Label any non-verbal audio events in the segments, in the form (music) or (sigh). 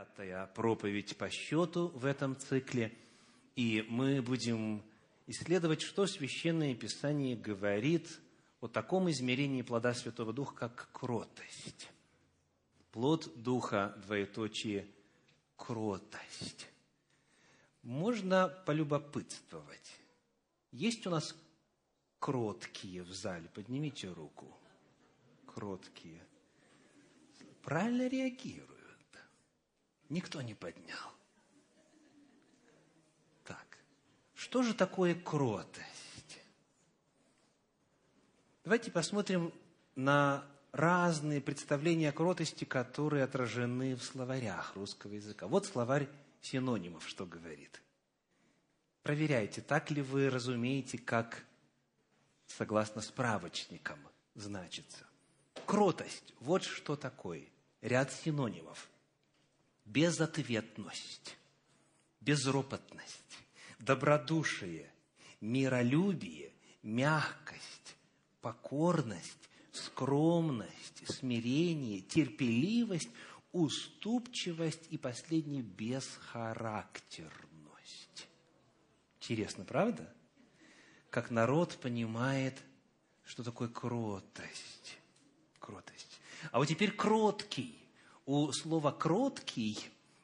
Пятая проповедь по счету в этом цикле. И мы будем исследовать, что Священное Писание говорит о таком измерении плода Святого Духа, как кротость. Плод Духа, двоеточие, кротость. Можно полюбопытствовать. Есть у нас кроткие в зале? Поднимите руку. Кроткие. Правильно реагируют. Никто не поднял. Так, что же такое кротость? Давайте посмотрим на разные представления о кротости, которые отражены в словарях русского языка. Вот словарь синонимов, что говорит. Проверяйте, так ли вы разумеете, как согласно справочникам значится. Кротость – вот что такое. Ряд синонимов безответность, безропотность, добродушие, миролюбие, мягкость, покорность, скромность, смирение, терпеливость, уступчивость и последний бесхарактерность. Интересно, правда? Как народ понимает, что такое кротость. Кротость. А вот теперь кроткий у слова «кроткий»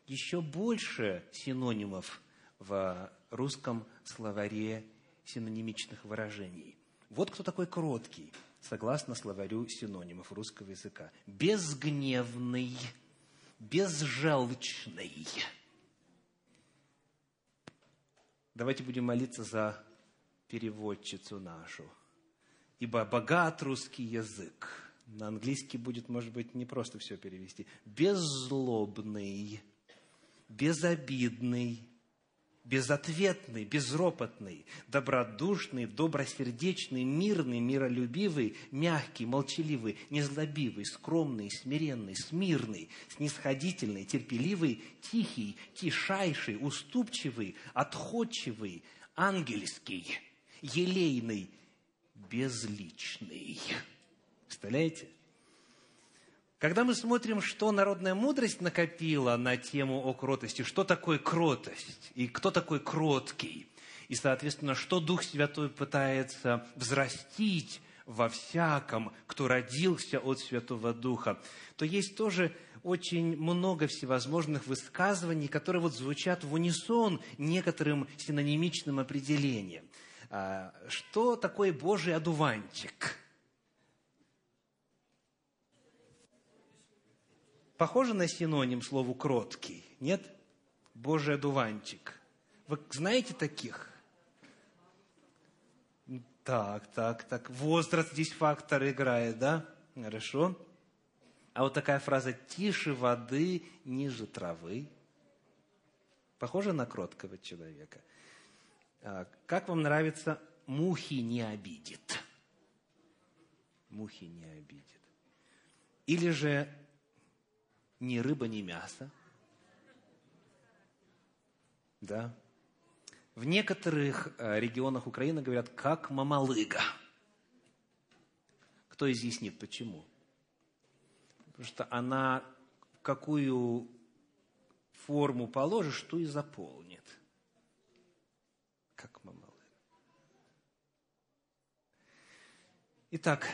еще больше синонимов в русском словаре синонимичных выражений. Вот кто такой кроткий, согласно словарю синонимов русского языка. Безгневный, безжелчный. Давайте будем молиться за переводчицу нашу, ибо богат русский язык – на английский будет, может быть, не просто все перевести. Беззлобный, безобидный, безответный, безропотный, добродушный, добросердечный, мирный, миролюбивый, мягкий, молчаливый, незлобивый, скромный, смиренный, смирный, снисходительный, терпеливый, тихий, тишайший, уступчивый, отходчивый, ангельский, елейный, безличный. Представляете? Когда мы смотрим, что народная мудрость накопила на тему о кротости, что такое кротость и кто такой кроткий, и, соответственно, что Дух Святой пытается взрастить во всяком, кто родился от Святого Духа, то есть тоже очень много всевозможных высказываний, которые вот звучат в унисон некоторым синонимичным определением. А, что такое Божий одуванчик – Похоже на синоним слову «кроткий», нет? Божий одуванчик. Вы знаете таких? Так, так, так. Возраст здесь фактор играет, да? Хорошо. А вот такая фраза «тише воды, ниже травы». Похоже на кроткого человека. А, как вам нравится «мухи не обидит»? Мухи не обидит. Или же ни рыба, ни мясо. Да. В некоторых э, регионах Украины говорят, как мамалыга. Кто изъяснит, почему? Потому что она какую форму положишь, что и заполнит. Как мамалыга. Итак,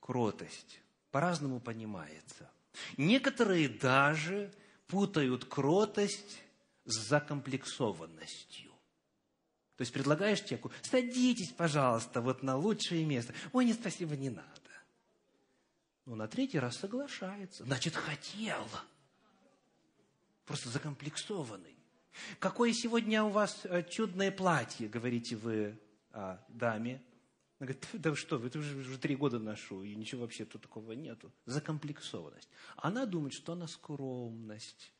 кротость по-разному понимается. Некоторые даже путают кротость с закомплексованностью. То есть предлагаешь человеку, садитесь, пожалуйста, вот на лучшее место. Ой, нет, спасибо, не надо. Но на третий раз соглашается. Значит, хотел. Просто закомплексованный. Какое сегодня у вас э, чудное платье, говорите вы о даме. Она говорит, да что вы, это уже, уже три года ношу, и ничего вообще тут такого нету. Закомплексованность. Она думает, что она скромность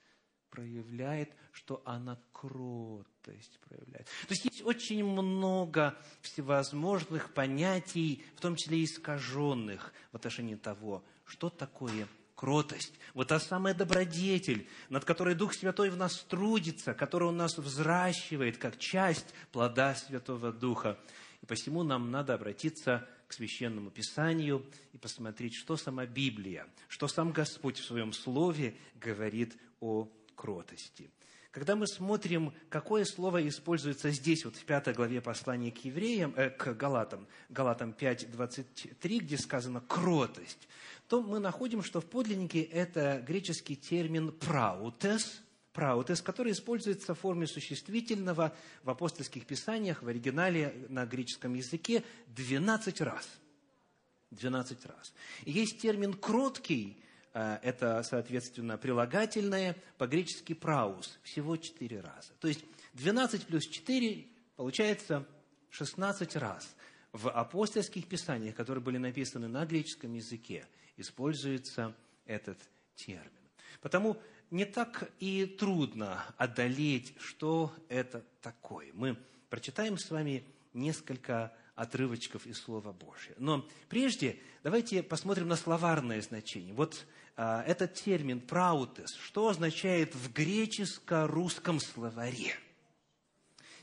проявляет, что она кротость проявляет. То есть есть очень много всевозможных понятий, в том числе искаженных в отношении того, что такое кротость. Вот та самая добродетель, над которой Дух Святой в нас трудится, которая у нас взращивает как часть плода Святого Духа. И посему нам надо обратиться к священному писанию и посмотреть, что сама Библия, что сам Господь в своем слове говорит о кротости. Когда мы смотрим, какое слово используется здесь, вот в пятой главе послания к евреям, э, к Галатам, Галатам 5, 23, где сказано «кротость», то мы находим, что в подлиннике это греческий термин «праутес», праутес, который используется в форме существительного в апостольских писаниях, в оригинале на греческом языке 12 раз. 12 раз. Есть термин «кроткий», э, это, соответственно, прилагательное, по-гречески «праус», всего 4 раза. То есть 12 плюс 4 получается 16 раз в апостольских писаниях, которые были написаны на греческом языке, используется этот термин. Потому не так и трудно одолеть, что это такое. Мы прочитаем с вами несколько отрывочков из Слова Божьего. Но прежде давайте посмотрим на словарное значение. Вот а, этот термин «праутес», что означает в греческо-русском словаре?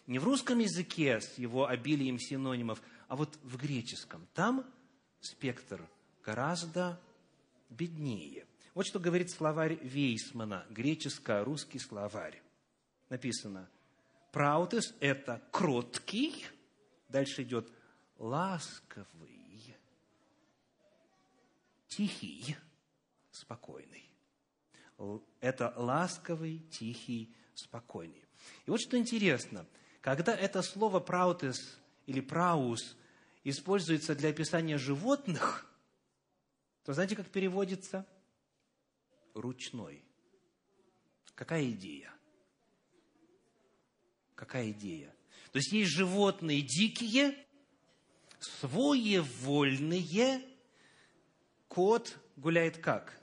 Не в русском языке с его обилием синонимов, а вот в греческом. Там спектр гораздо беднее. Вот что говорит словарь Вейсмана, греческо-русский словарь. Написано, праутес – это кроткий, дальше идет ласковый, тихий, спокойный. Это ласковый, тихий, спокойный. И вот что интересно, когда это слово праутес или праус используется для описания животных, то знаете, как переводится – ручной. Какая идея? Какая идея? То есть есть животные дикие, своевольные, кот гуляет как?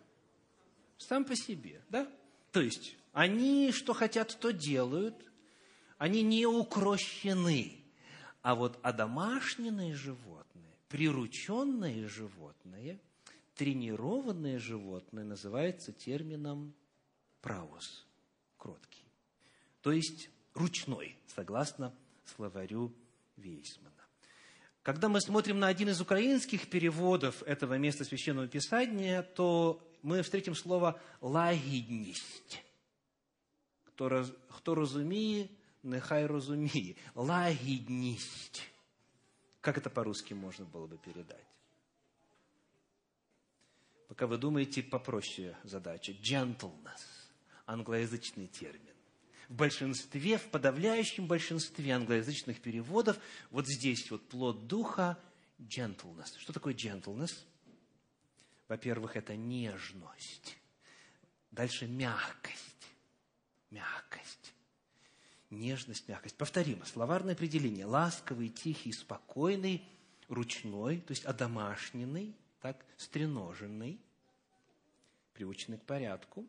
Сам по себе, да? То есть они что хотят, то делают, они не укрощены. А вот одомашненные животные, прирученные животные, тренированное животное называется термином праус, кроткий. То есть ручной, согласно словарю Вейсмана. Когда мы смотрим на один из украинских переводов этого места Священного Писания, то мы встретим слово «лагідність». Кто, кто розуміє, нехай розуміє. Лагідність. Как это по-русски можно было бы передать? Пока вы думаете, попроще задача. Gentleness. Англоязычный термин. В большинстве, в подавляющем большинстве англоязычных переводов вот здесь вот плод духа gentleness. Что такое gentleness? Во-первых, это нежность. Дальше мягкость. Мягкость. Нежность, мягкость. Повторим. Словарное определение. Ласковый, тихий, спокойный, ручной, то есть одомашненный – так, стреноженный, приученный к порядку,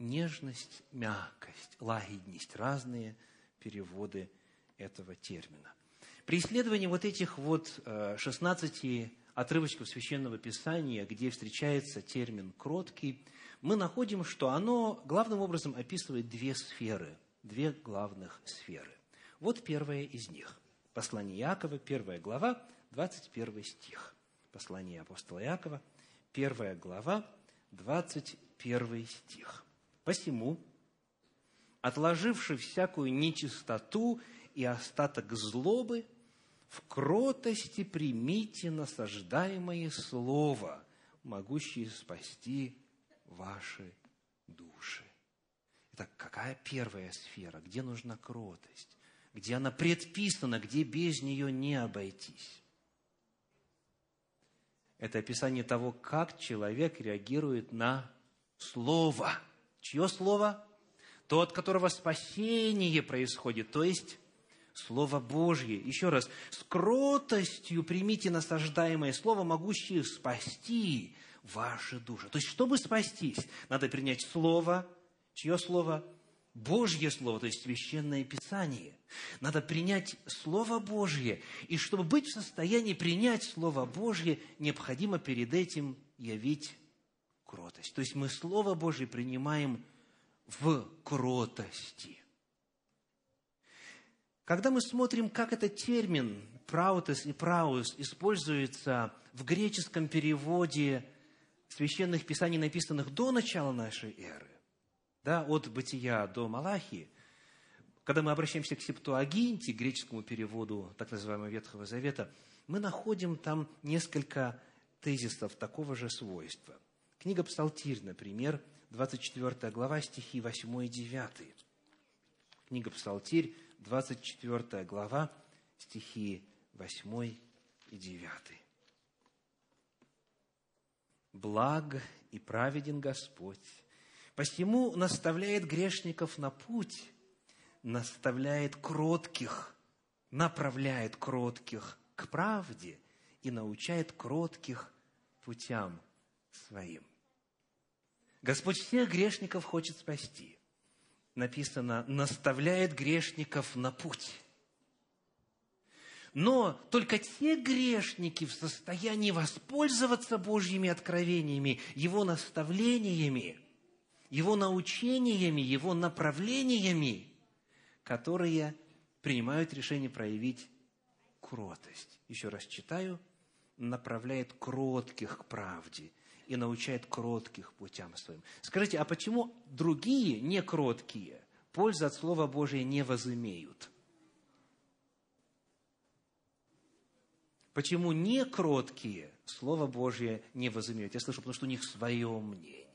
нежность, мягкость, лагидность, разные переводы этого термина. При исследовании вот этих вот 16 э, отрывочков Священного Писания, где встречается термин «кроткий», мы находим, что оно главным образом описывает две сферы, две главных сферы. Вот первая из них. Послание Якова, первая глава, 21 стих. Послание апостола Иакова, первая глава, 21 стих. «Посему, отложивши всякую нечистоту и остаток злобы, в кротости примите насаждаемое слово, могущее спасти ваши души». Итак, какая первая сфера? Где нужна кротость? Где она предписана, где без нее не обойтись? Это описание того, как человек реагирует на Слово. Чье Слово? То, от которого спасение происходит, то есть Слово Божье. Еще раз, с кротостью примите насаждаемое Слово, могущее спасти ваши души. То есть, чтобы спастись, надо принять Слово. Чье Слово? Божье Слово, то есть Священное Писание. Надо принять Слово Божье. И чтобы быть в состоянии принять Слово Божье, необходимо перед этим явить кротость. То есть мы Слово Божье принимаем в кротости. Когда мы смотрим, как этот термин праутес и праус используется в греческом переводе священных писаний, написанных до начала нашей эры, да, от Бытия до Малахии, когда мы обращаемся к Септуагинте, греческому переводу так называемого Ветхого Завета, мы находим там несколько тезисов такого же свойства. Книга Псалтирь, например, 24 глава, стихи 8 и 9. Книга Псалтирь, 24 глава, стихи 8 и 9. «Благ и праведен Господь, посему наставляет грешников на путь, наставляет кротких, направляет кротких к правде и научает кротких путям своим». Господь всех грешников хочет спасти. Написано, наставляет грешников на путь. Но только те грешники в состоянии воспользоваться Божьими откровениями, Его наставлениями, Его научениями, Его направлениями, которые принимают решение проявить кротость. Еще раз читаю. Направляет кротких к правде и научает кротких путям своим. Скажите, а почему другие, не кроткие, пользы от Слова Божия не возымеют – Почему не кроткие Слово Божье не возымеют? Я слышу, потому что у них свое мнение.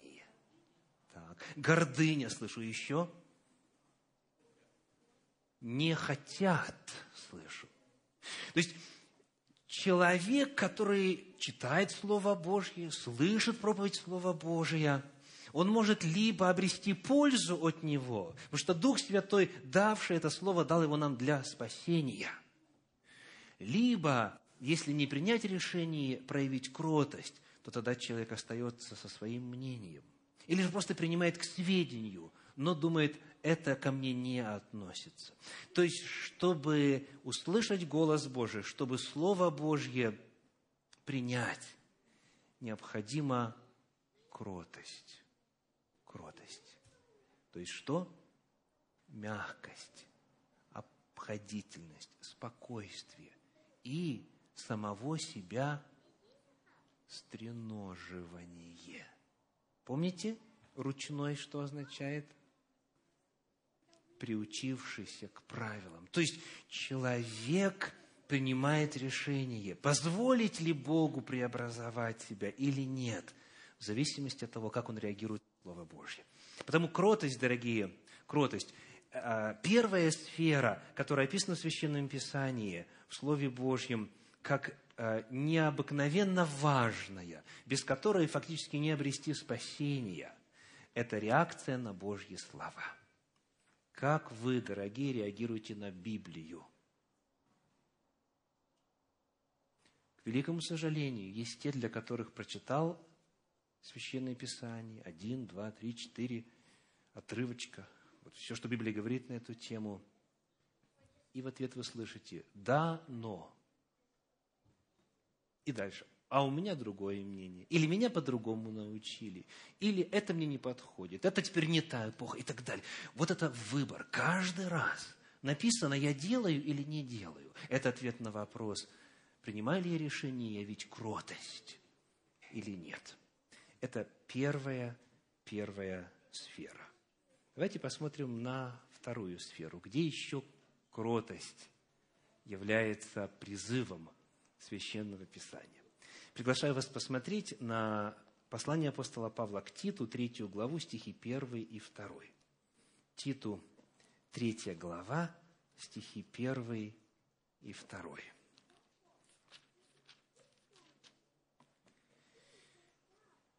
Так. Гордыня, слышу еще. Не хотят, слышу. То есть, человек, который читает Слово Божье, слышит проповедь Слова Божия, он может либо обрести пользу от него, потому что Дух Святой, давший это Слово, дал его нам для спасения, либо если не принять решение проявить кротость, то тогда человек остается со своим мнением. Или же просто принимает к сведению, но думает, это ко мне не относится. То есть, чтобы услышать голос Божий, чтобы Слово Божье принять, необходима кротость. Кротость. То есть что? Мягкость, обходительность, спокойствие и самого себя стреноживание. Помните, ручной что означает? Приучившийся к правилам. То есть человек принимает решение, позволить ли Богу преобразовать себя или нет, в зависимости от того, как он реагирует на Слово Божье. Потому кротость, дорогие, кротость э, – первая сфера, которая описана в Священном Писании, в Слове Божьем – как необыкновенно важная, без которой фактически не обрести спасения. Это реакция на Божьи слова. Как вы, дорогие, реагируете на Библию? К великому сожалению, есть те, для которых прочитал Священное Писание, один, два, три, четыре отрывочка, вот все, что Библия говорит на эту тему, и в ответ вы слышите «да, но». И дальше. А у меня другое мнение. Или меня по-другому научили. Или это мне не подходит. Это теперь не та эпоха и так далее. Вот это выбор. Каждый раз написано, я делаю или не делаю. Это ответ на вопрос, принимаю ли я решение явить кротость или нет. Это первая, первая сфера. Давайте посмотрим на вторую сферу, где еще кротость является призывом Священного Писания. Приглашаю вас посмотреть на послание апостола Павла к Титу, третью главу, стихи 1 и 2. Титу, третья глава, стихи 1 и 2.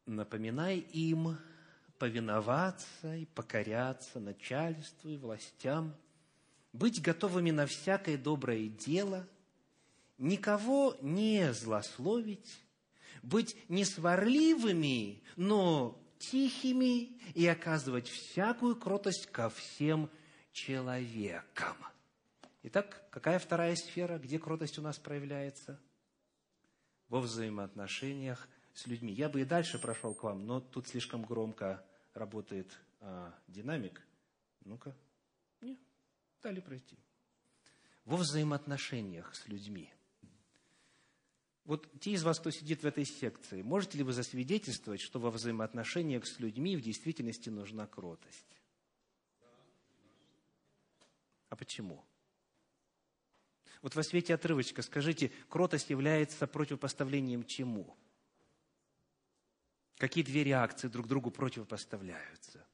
Напоминай им повиноваться и покоряться начальству и властям, быть готовыми на всякое доброе дело – никого не злословить, быть не сварливыми, но тихими и оказывать всякую кротость ко всем человекам. Итак, какая вторая сфера, где кротость у нас проявляется? Во взаимоотношениях с людьми. Я бы и дальше прошел к вам, но тут слишком громко работает а, динамик. Ну-ка. Нет, дали пройти. Во взаимоотношениях с людьми – Вот те из вас, кто сидит в этой секции, можете ли вы засвидетельствовать, что во взаимоотношениях с людьми в действительности нужна кротость? А почему? Вот во свете отрывочка скажите, кротость является противопоставлением чему? Какие две реакции друг другу противопоставляются?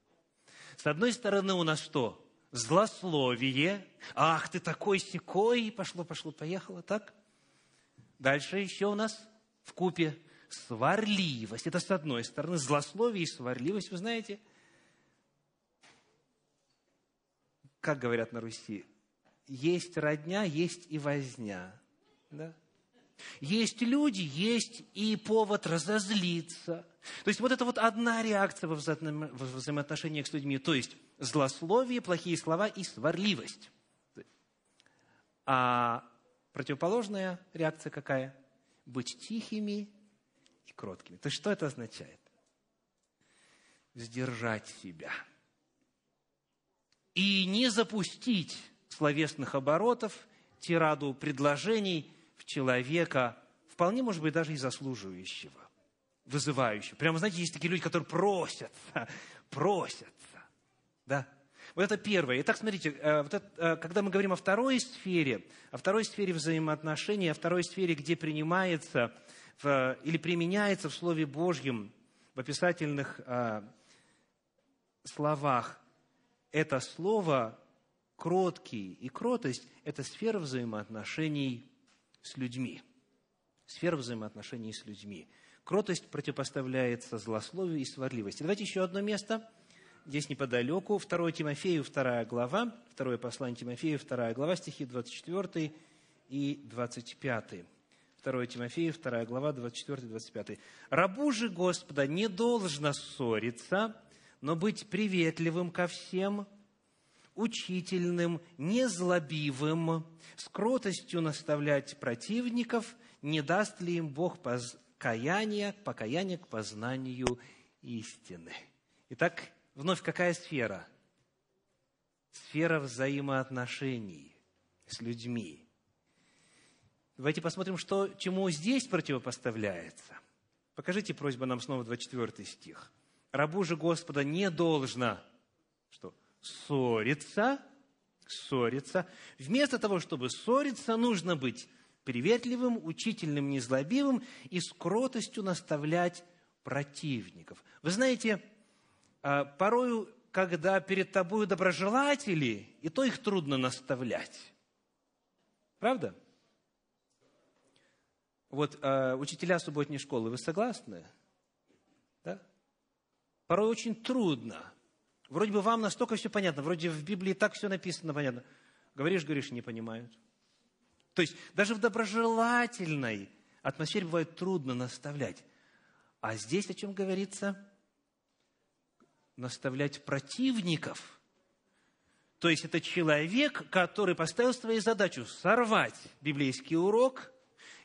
С одной стороны у нас что? Злословие. Ах, ты такой секой. Пошло, пошло, поехало, так? Дальше еще у нас в купе сварливость. Это с одной стороны. Злословие и сварливость, вы знаете, как говорят на Руси, есть родня, есть и возня. Да? Есть люди, есть и повод разозлиться. То есть вот это вот одна реакция во, вза- во взаимоотношениях с людьми. То есть злословие, плохие слова и сварливость. А противоположная реакция какая? Быть тихими и кроткими. То есть что это означает? Сдержать себя. И не запустить словесных оборотов, тираду предложений в человека, вполне, может быть, даже и заслуживающего, вызывающего. Прямо, знаете, есть такие люди, которые просятся, (laughs) просятся. Да? Вот это первое. Итак, смотрите, э, вот это, э, когда мы говорим о второй сфере, о второй сфере взаимоотношений, о второй сфере, где принимается в, или применяется в Слове Божьем, в описательных а, словах, это слово кроткий и кротость – это сфера взаимоотношений с людьми. Сфера взаимоотношений с людьми. Кротость противопоставляется злословию и сварливости. Давайте еще одно место, здесь неподалеку, 2 Тимофею, 2 глава, 2 послание Тимофею, 2 глава, стихи 24 и 25. 2 Тимофею, 2 глава, 24-25. «Рабу же Господа не должно ссориться, но быть приветливым ко всем, учительным, незлобивым, с кротостью наставлять противников, не даст ли им Бог покаяние, покаяние к познанию истины. Итак, вновь какая сфера? Сфера взаимоотношений с людьми. Давайте посмотрим, что, чему здесь противопоставляется. Покажите просьба нам снова 24 стих. «Рабу же Господа не должно что? ссориться, ссориться. Вместо того, чтобы ссориться, нужно быть приветливым, учительным, незлобивым и с кротостью наставлять противников. Вы знаете, порою, когда перед тобой доброжелатели, и то их трудно наставлять. Правда? Вот э, учителя субботней школы, вы согласны? Да? Порой очень трудно Вроде бы вам настолько все понятно, вроде в Библии так все написано понятно. Говоришь, говоришь, не понимают. То есть даже в доброжелательной атмосфере бывает трудно наставлять. А здесь о чем говорится? Наставлять противников. То есть это человек, который поставил своей задачу сорвать библейский урок.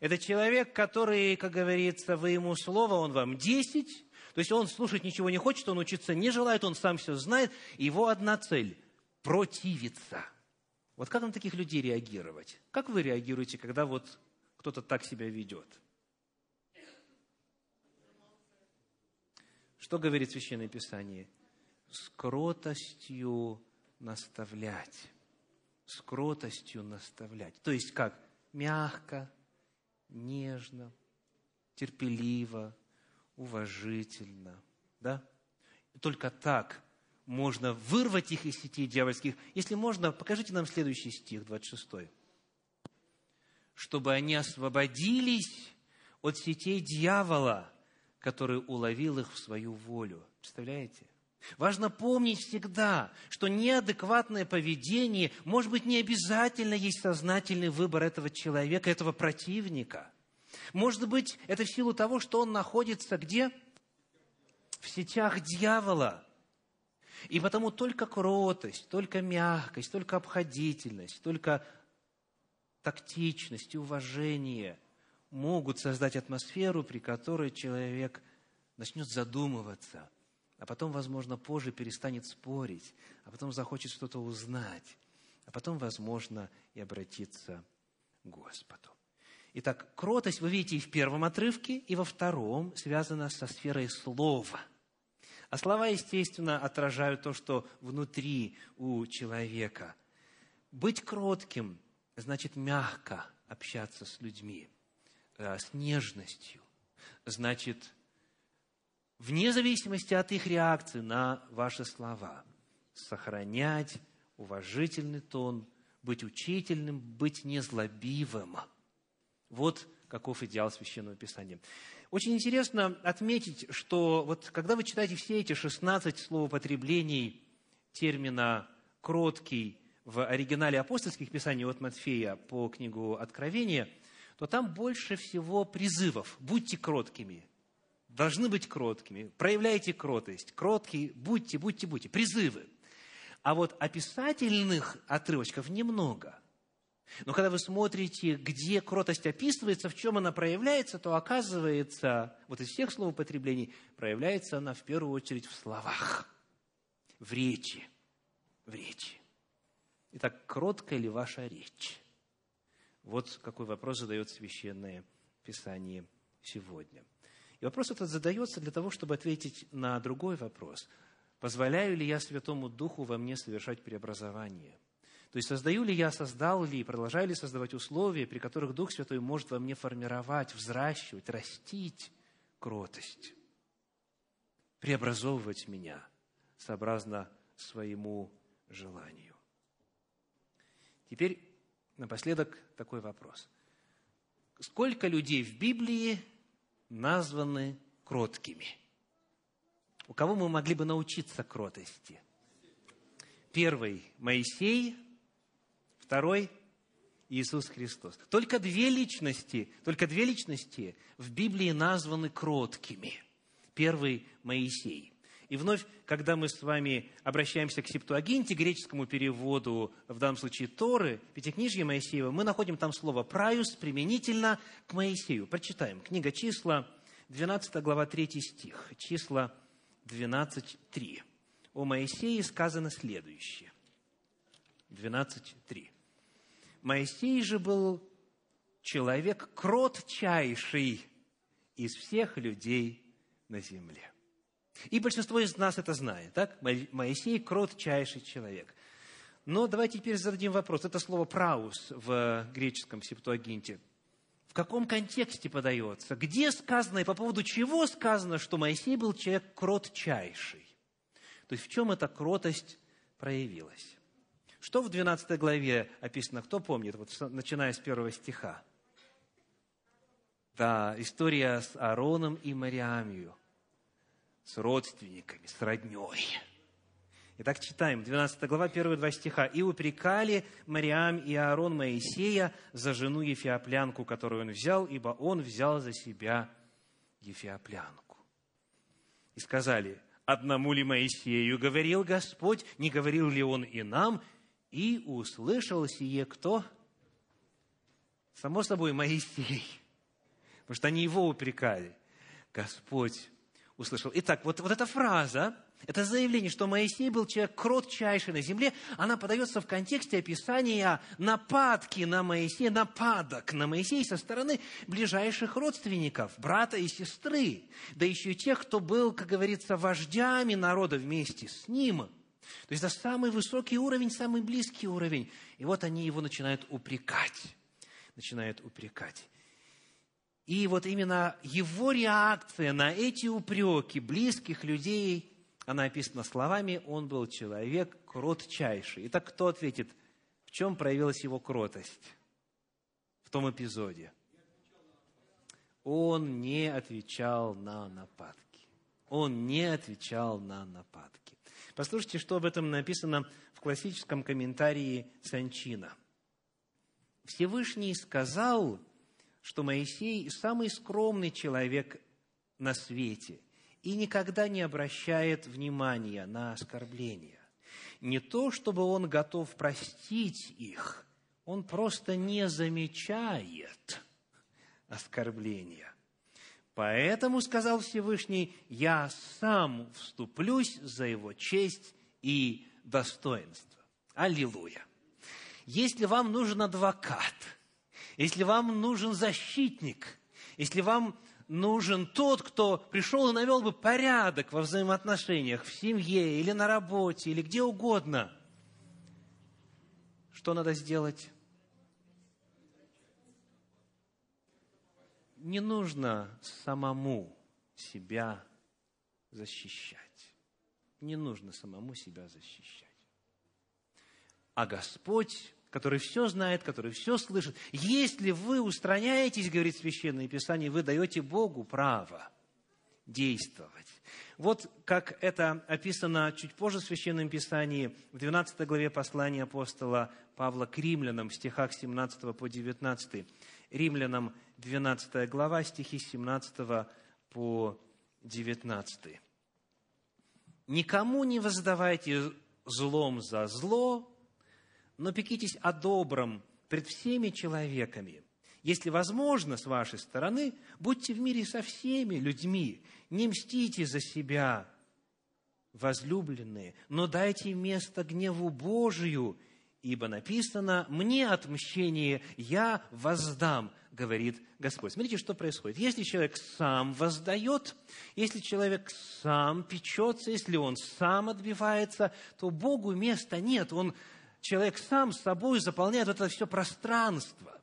Это человек, который, как говорится, вы ему слово, он вам десять, то есть он слушать ничего не хочет, он учиться не желает, он сам все знает. Его одна цель – противиться. Вот как на таких людей реагировать? Как вы реагируете, когда вот кто-то так себя ведет? Что говорит Священное Писание? С кротостью наставлять. С кротостью наставлять. То есть как? Мягко, нежно, терпеливо, уважительно. Да? Только так можно вырвать их из сетей дьявольских. Если можно, покажите нам следующий стих, 26. «Чтобы они освободились от сетей дьявола, который уловил их в свою волю». Представляете? Важно помнить всегда, что неадекватное поведение, может быть, не обязательно есть сознательный выбор этого человека, этого противника – может быть, это в силу того, что он находится где? В сетях дьявола. И потому только кротость, только мягкость, только обходительность, только тактичность и уважение могут создать атмосферу, при которой человек начнет задумываться, а потом, возможно, позже перестанет спорить, а потом захочет что-то узнать, а потом, возможно, и обратиться к Господу. Итак, кротость вы видите и в первом отрывке, и во втором связана со сферой слова. А слова, естественно, отражают то, что внутри у человека. Быть кротким значит мягко общаться с людьми, э, с нежностью. Значит, вне зависимости от их реакции на ваши слова, сохранять уважительный тон, быть учительным, быть незлобивым – вот каков идеал Священного Писания. Очень интересно отметить, что вот когда вы читаете все эти 16 словопотреблений термина «кроткий» в оригинале апостольских писаний от Матфея по книгу Откровения, то там больше всего призывов «будьте кроткими», должны быть кроткими, проявляйте кротость, кроткие, будьте, будьте, будьте, призывы. А вот описательных отрывочков немного – но когда вы смотрите, где кротость описывается, в чем она проявляется, то оказывается, вот из всех слов употреблений, проявляется она в первую очередь в словах, в речи, в речи. Итак, кроткая ли ваша речь? Вот какой вопрос задает Священное Писание сегодня. И вопрос этот задается для того, чтобы ответить на другой вопрос. Позволяю ли я Святому Духу во мне совершать преобразование – то есть создаю ли я, создал ли, продолжаю ли создавать условия, при которых Дух Святой может во мне формировать, взращивать, растить кротость, преобразовывать меня сообразно своему желанию. Теперь напоследок такой вопрос. Сколько людей в Библии названы кроткими? У кого мы могли бы научиться кротости? Первый – Моисей, Второй – Иисус Христос. Только две личности, только две личности в Библии названы кроткими. Первый – Моисей. И вновь, когда мы с вами обращаемся к Септуагинте, греческому переводу, в данном случае Торы, Пятикнижье Моисеева, мы находим там слово «праюс» применительно к Моисею. Прочитаем. Книга числа, 12 глава, 3 стих. Числа 12.3. О Моисее сказано следующее. 12.3. Моисей же был человек кротчайший из всех людей на земле. И большинство из нас это знает, так? Моисей – кротчайший человек. Но давайте теперь зададим вопрос. Это слово «праус» в греческом септуагинте. В каком контексте подается? Где сказано и по поводу чего сказано, что Моисей был человек кротчайший? То есть в чем эта кротость проявилась? Что в 12 главе описано? Кто помнит, вот, начиная с первого стиха? Да, история с Аароном и Мариамью, с родственниками, с родней. Итак, читаем, 12 глава, первые два стиха. «И упрекали Мариам и Аарон Моисея за жену Ефиоплянку, которую он взял, ибо он взял за себя Ефиоплянку. И сказали, одному ли Моисею говорил Господь, не говорил ли он и нам, и услышал сие кто? Само собой, Моисей. Потому что они его упрекали. Господь услышал. Итак, вот, вот эта фраза, это заявление, что Моисей был человек кротчайший на земле, она подается в контексте описания нападки на Моисея, нападок на Моисея со стороны ближайших родственников, брата и сестры, да еще и тех, кто был, как говорится, вождями народа вместе с ним – то есть это самый высокий уровень, самый близкий уровень. И вот они его начинают упрекать. Начинают упрекать. И вот именно его реакция на эти упреки близких людей, она описана словами, он был человек кротчайший. Итак, кто ответит, в чем проявилась его кротость в том эпизоде? Он не отвечал на нападки. Он не отвечал на нападки. Послушайте, что об этом написано в классическом комментарии Санчина. Всевышний сказал, что Моисей самый скромный человек на свете и никогда не обращает внимания на оскорбления. Не то, чтобы он готов простить их, он просто не замечает оскорбления. Поэтому, сказал Всевышний, я сам вступлюсь за его честь и достоинство. Аллилуйя. Если вам нужен адвокат, если вам нужен защитник, если вам нужен тот, кто пришел и навел бы порядок во взаимоотношениях в семье или на работе, или где угодно, что надо сделать? Не нужно самому себя защищать. Не нужно самому себя защищать. А Господь который все знает, который все слышит. Если вы устраняетесь, говорит Священное Писание, вы даете Богу право действовать. Вот как это описано чуть позже в Священном Писании, в 12 главе послания апостола Павла к римлянам, в стихах 17 по 19. Римлянам 12 глава, стихи 17 по 19. «Никому не воздавайте злом за зло, но пекитесь о добром пред всеми человеками. Если возможно, с вашей стороны, будьте в мире со всеми людьми, не мстите за себя, возлюбленные, но дайте место гневу Божию, ибо написано, «Мне отмщение я воздам», говорит Господь. Смотрите, что происходит. Если человек сам воздает, если человек сам печется, если он сам отбивается, то Богу места нет. Он человек сам с собой заполняет это все пространство.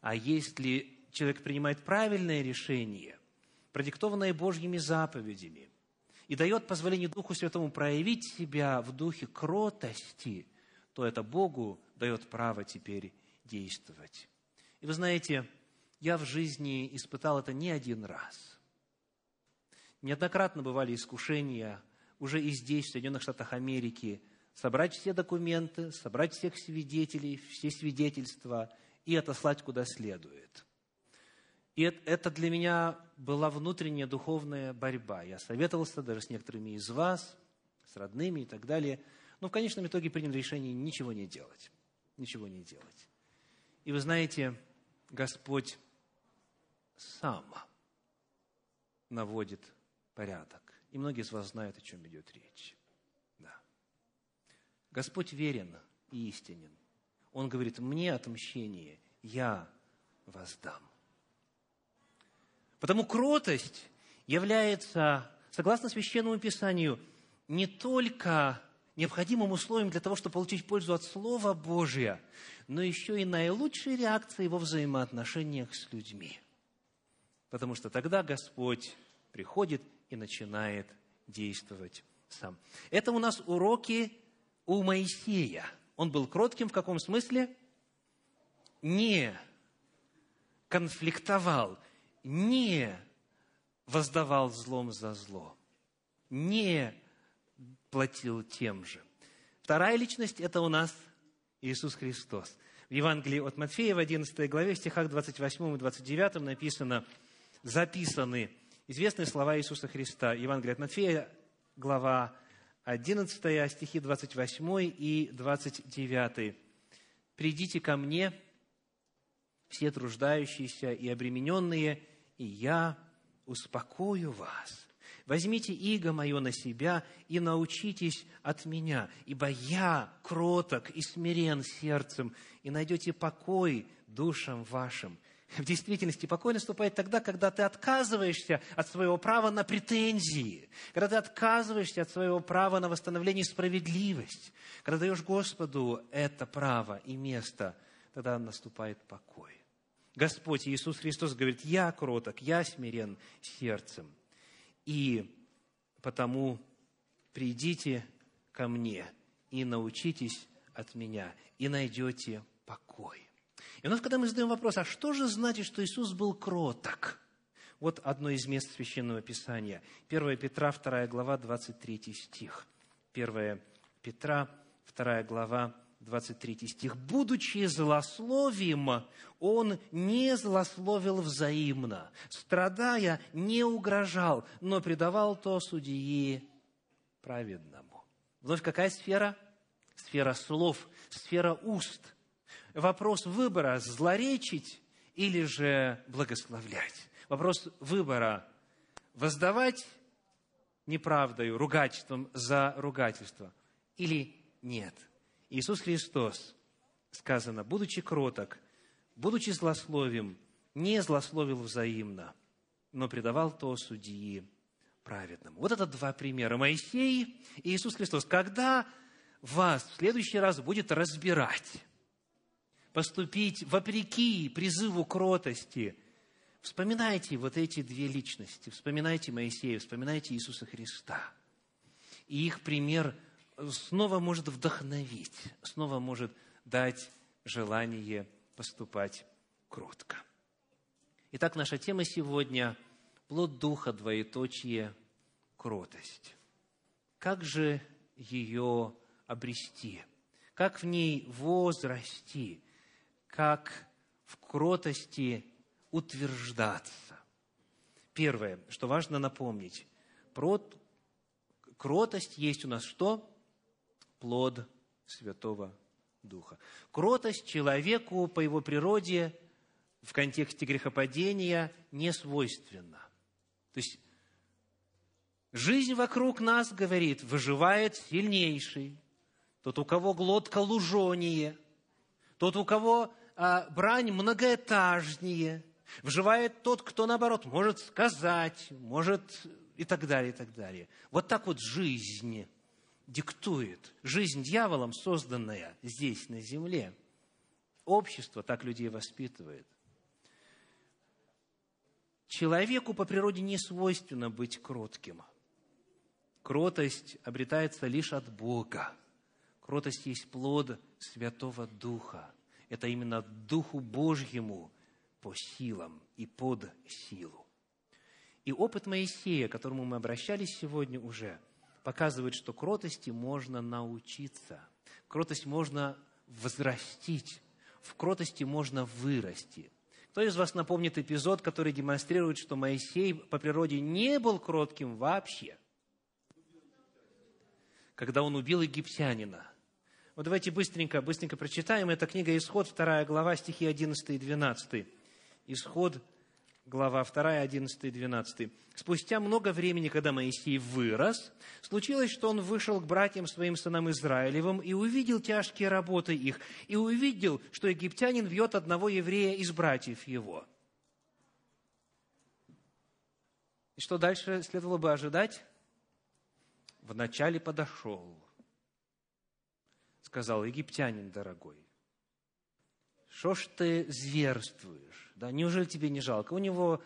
А если человек принимает правильное решение, продиктованное Божьими заповедями, и дает позволение Духу Святому проявить себя в духе кротости, то это Богу дает право теперь действовать. И вы знаете, я в жизни испытал это не один раз. Неоднократно бывали искушения уже и здесь, в Соединенных Штатах Америки, собрать все документы, собрать всех свидетелей, все свидетельства и отослать куда следует. И это для меня была внутренняя духовная борьба. Я советовался даже с некоторыми из вас, с родными и так далее. Но в конечном итоге принял решение ничего не делать. Ничего не делать. И вы знаете, Господь сам наводит порядок. И многие из вас знают, о чем идет речь. Господь верен и истинен. Он говорит, мне отмщение я воздам. Потому кротость является, согласно Священному Писанию, не только необходимым условием для того, чтобы получить пользу от Слова Божия, но еще и наилучшей реакцией во взаимоотношениях с людьми. Потому что тогда Господь приходит и начинает действовать сам. Это у нас уроки у Моисея. Он был кротким в каком смысле? Не конфликтовал, не воздавал злом за зло, не платил тем же. Вторая личность – это у нас Иисус Христос. В Евангелии от Матфея в 11 главе, в стихах 28 и 29 написано, записаны известные слова Иисуса Христа. Евангелие от Матфея, глава 11 стихи 28 и 29. «Придите ко мне, все труждающиеся и обремененные, и я успокою вас. Возьмите иго мое на себя и научитесь от меня, ибо я кроток и смирен сердцем, и найдете покой душам вашим, в действительности покой наступает тогда, когда ты отказываешься от своего права на претензии, когда ты отказываешься от своего права на восстановление справедливости, когда даешь Господу это право и место, тогда наступает покой. Господь Иисус Христос говорит, я кроток, я смирен сердцем. И потому придите ко мне и научитесь от меня, и найдете покой. И у нас, когда мы задаем вопрос, а что же значит, что Иисус был кроток? Вот одно из мест Священного Писания. 1 Петра, 2 глава, 23 стих. 1 Петра, 2 глава, 23 стих. «Будучи злословим, он не злословил взаимно, страдая, не угрожал, но предавал то судьи праведному». Вновь какая сфера? Сфера слов, сфера уст – вопрос выбора – злоречить или же благословлять. Вопрос выбора – воздавать неправдою, ругательством за ругательство или нет. Иисус Христос, сказано, будучи кроток, будучи злословим, не злословил взаимно, но предавал то судьи праведному. Вот это два примера. Моисей и Иисус Христос. Когда вас в следующий раз будет разбирать, поступить вопреки призыву кротости, вспоминайте вот эти две личности, вспоминайте Моисея, вспоминайте Иисуса Христа. И их пример снова может вдохновить, снова может дать желание поступать кротко. Итак, наша тема сегодня – плод Духа, двоеточие, кротость. Как же ее обрести? Как в ней возрасти? Как в кротости утверждаться? Первое, что важно напомнить, кротость есть у нас что? Плод Святого Духа. Кротость человеку по его природе в контексте грехопадения не свойственна. То есть жизнь вокруг нас, говорит, выживает сильнейший, тот, у кого глотка лужонее, тот, у кого брань многоэтажнее, выживает тот, кто, наоборот, может сказать, может и так далее, и так далее. Вот так вот жизнь диктует. Жизнь дьяволом, созданная здесь, на земле. Общество так людей воспитывает. Человеку по природе не свойственно быть кротким. Кротость обретается лишь от Бога. Кротость есть плод Святого Духа. Это именно Духу Божьему по силам и под силу. И опыт Моисея, к которому мы обращались сегодня уже – показывает, что кротости можно научиться. Кротость можно возрастить. В кротости можно вырасти. Кто из вас напомнит эпизод, который демонстрирует, что Моисей по природе не был кротким вообще? Когда он убил египтянина. Вот давайте быстренько, быстренько прочитаем. Это книга «Исход», 2 глава, стихи 11 и 12. Исход глава 2, 11 и 12. «Спустя много времени, когда Моисей вырос, случилось, что он вышел к братьям своим сынам Израилевым и увидел тяжкие работы их, и увидел, что египтянин вьет одного еврея из братьев его». И что дальше следовало бы ожидать? Вначале подошел, сказал египтянин дорогой, что ж ты зверствуешь? Да, неужели тебе не жалко? У него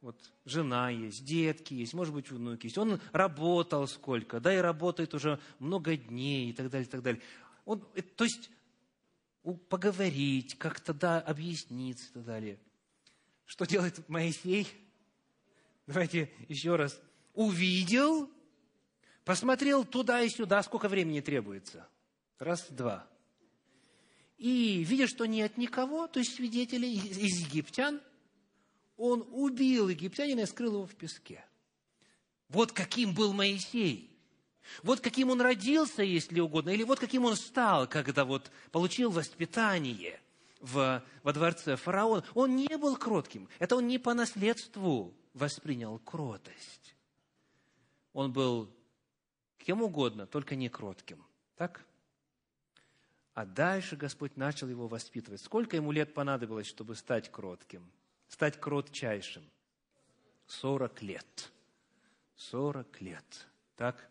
вот жена есть, детки есть, может быть, внуки есть. Он работал сколько, да, и работает уже много дней и так далее, и так далее. Он, э, то есть, поговорить, как-то, да, объясниться и так далее. Что делает Моисей? Давайте еще раз. Увидел, посмотрел туда и сюда, сколько времени требуется? Раз, два и, видя, что нет никого, то есть свидетелей из египтян, он убил египтянина и скрыл его в песке. Вот каким был Моисей. Вот каким он родился, если угодно, или вот каким он стал, когда вот получил воспитание в, во дворце фараона. Он не был кротким. Это он не по наследству воспринял кротость. Он был кем угодно, только не кротким. Так? А дальше Господь начал его воспитывать. Сколько ему лет понадобилось, чтобы стать кротким, стать кротчайшим? Сорок лет. Сорок лет. Так?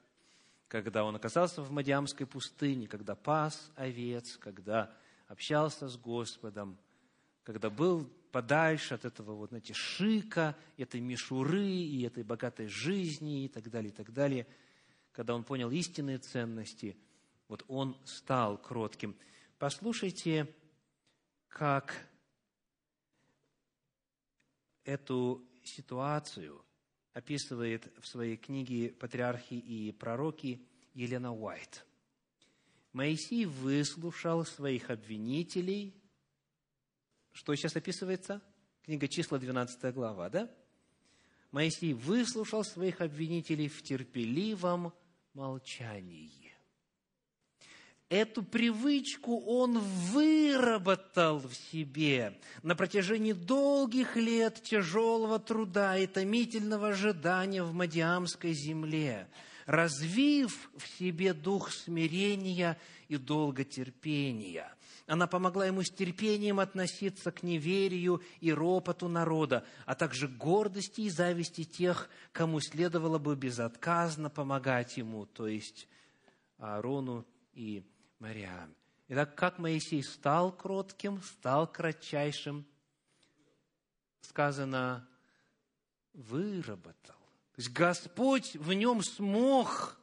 Когда он оказался в Мадиамской пустыне, когда пас овец, когда общался с Господом, когда был подальше от этого вот, знаете, шика, этой мишуры и этой богатой жизни и так далее, и так далее, когда он понял истинные ценности – вот он стал кротким. Послушайте, как эту ситуацию описывает в своей книге «Патриархи и пророки» Елена Уайт. Моисей выслушал своих обвинителей. Что сейчас описывается? Книга числа, 12 глава, да? Моисей выслушал своих обвинителей в терпеливом молчании эту привычку он выработал в себе на протяжении долгих лет тяжелого труда и томительного ожидания в Мадиамской земле. развив в себе дух смирения и долготерпения. Она помогла ему с терпением относиться к неверию и ропоту народа, а также гордости и зависти тех, кому следовало бы безотказно помогать ему, то есть Аарону и Мариам. Итак, как Моисей стал кротким, стал кратчайшим, сказано, выработал. То есть Господь в нем смог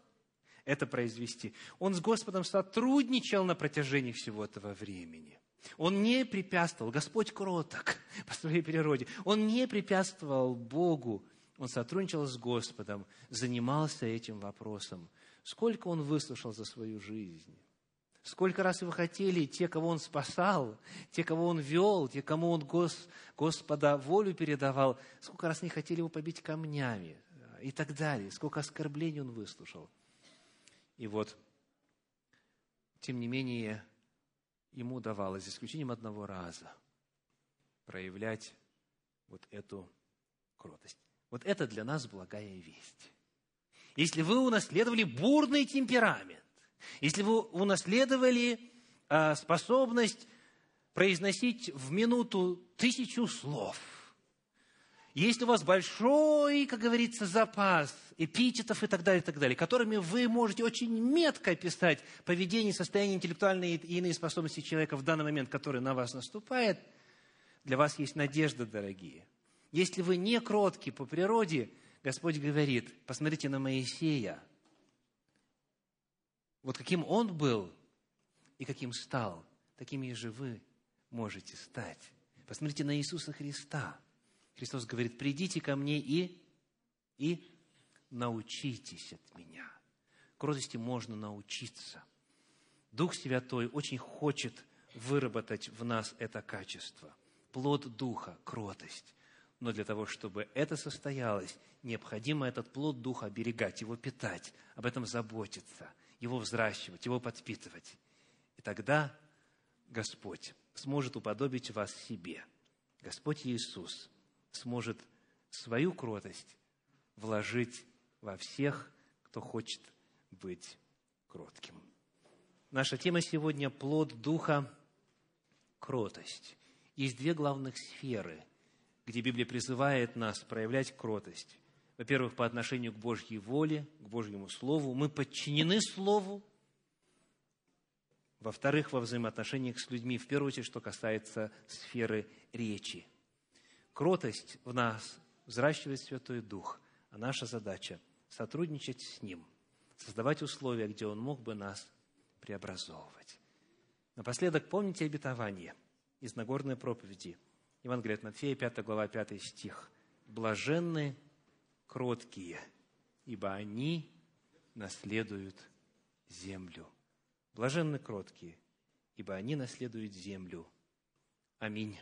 это произвести. Он с Господом сотрудничал на протяжении всего этого времени. Он не препятствовал, Господь кроток (laughs) по своей природе, Он не препятствовал Богу, Он сотрудничал с Господом, занимался этим вопросом. Сколько Он выслушал за свою жизнь? Сколько раз вы хотели, те, кого Он спасал, те, кого Он вел, те, кому Он Гос, Господа волю передавал, сколько раз не хотели его побить камнями и так далее, сколько оскорблений Он выслушал. И вот, тем не менее, ему давалось, за исключением одного раза, проявлять вот эту кротость. Вот это для нас благая весть. Если вы унаследовали бурный темперамент, если вы унаследовали а, способность произносить в минуту тысячу слов, если у вас большой, как говорится, запас эпитетов и так далее, и так далее, которыми вы можете очень метко описать поведение, состояние интеллектуальной и иные способности человека в данный момент, который на вас наступает, для вас есть надежда, дорогие. Если вы не кротки по природе, Господь говорит, посмотрите на Моисея – вот каким он был и каким стал, такими же вы можете стать. Посмотрите на Иисуса Христа. Христос говорит, придите ко мне и, и научитесь от меня. Кротости можно научиться. Дух Святой очень хочет выработать в нас это качество. Плод Духа – кротость. Но для того, чтобы это состоялось, необходимо этот плод Духа оберегать, его питать, об этом заботиться – его взращивать, его подпитывать. И тогда Господь сможет уподобить вас себе. Господь Иисус сможет свою кротость вложить во всех, кто хочет быть кротким. Наша тема сегодня – плод Духа, кротость. Есть две главных сферы, где Библия призывает нас проявлять кротость. Во-первых, по отношению к Божьей воле, к Божьему Слову. Мы подчинены Слову. Во-вторых, во взаимоотношениях с людьми, в первую очередь, что касается сферы речи. Кротость в нас взращивает Святой Дух, а наша задача – сотрудничать с Ним, создавать условия, где Он мог бы нас преобразовывать. Напоследок, помните обетование из Нагорной проповеди, Евангелие от Матфея, 5 глава, 5 стих. «Блаженны кроткие, ибо они наследуют землю. Блаженны кроткие, ибо они наследуют землю. Аминь.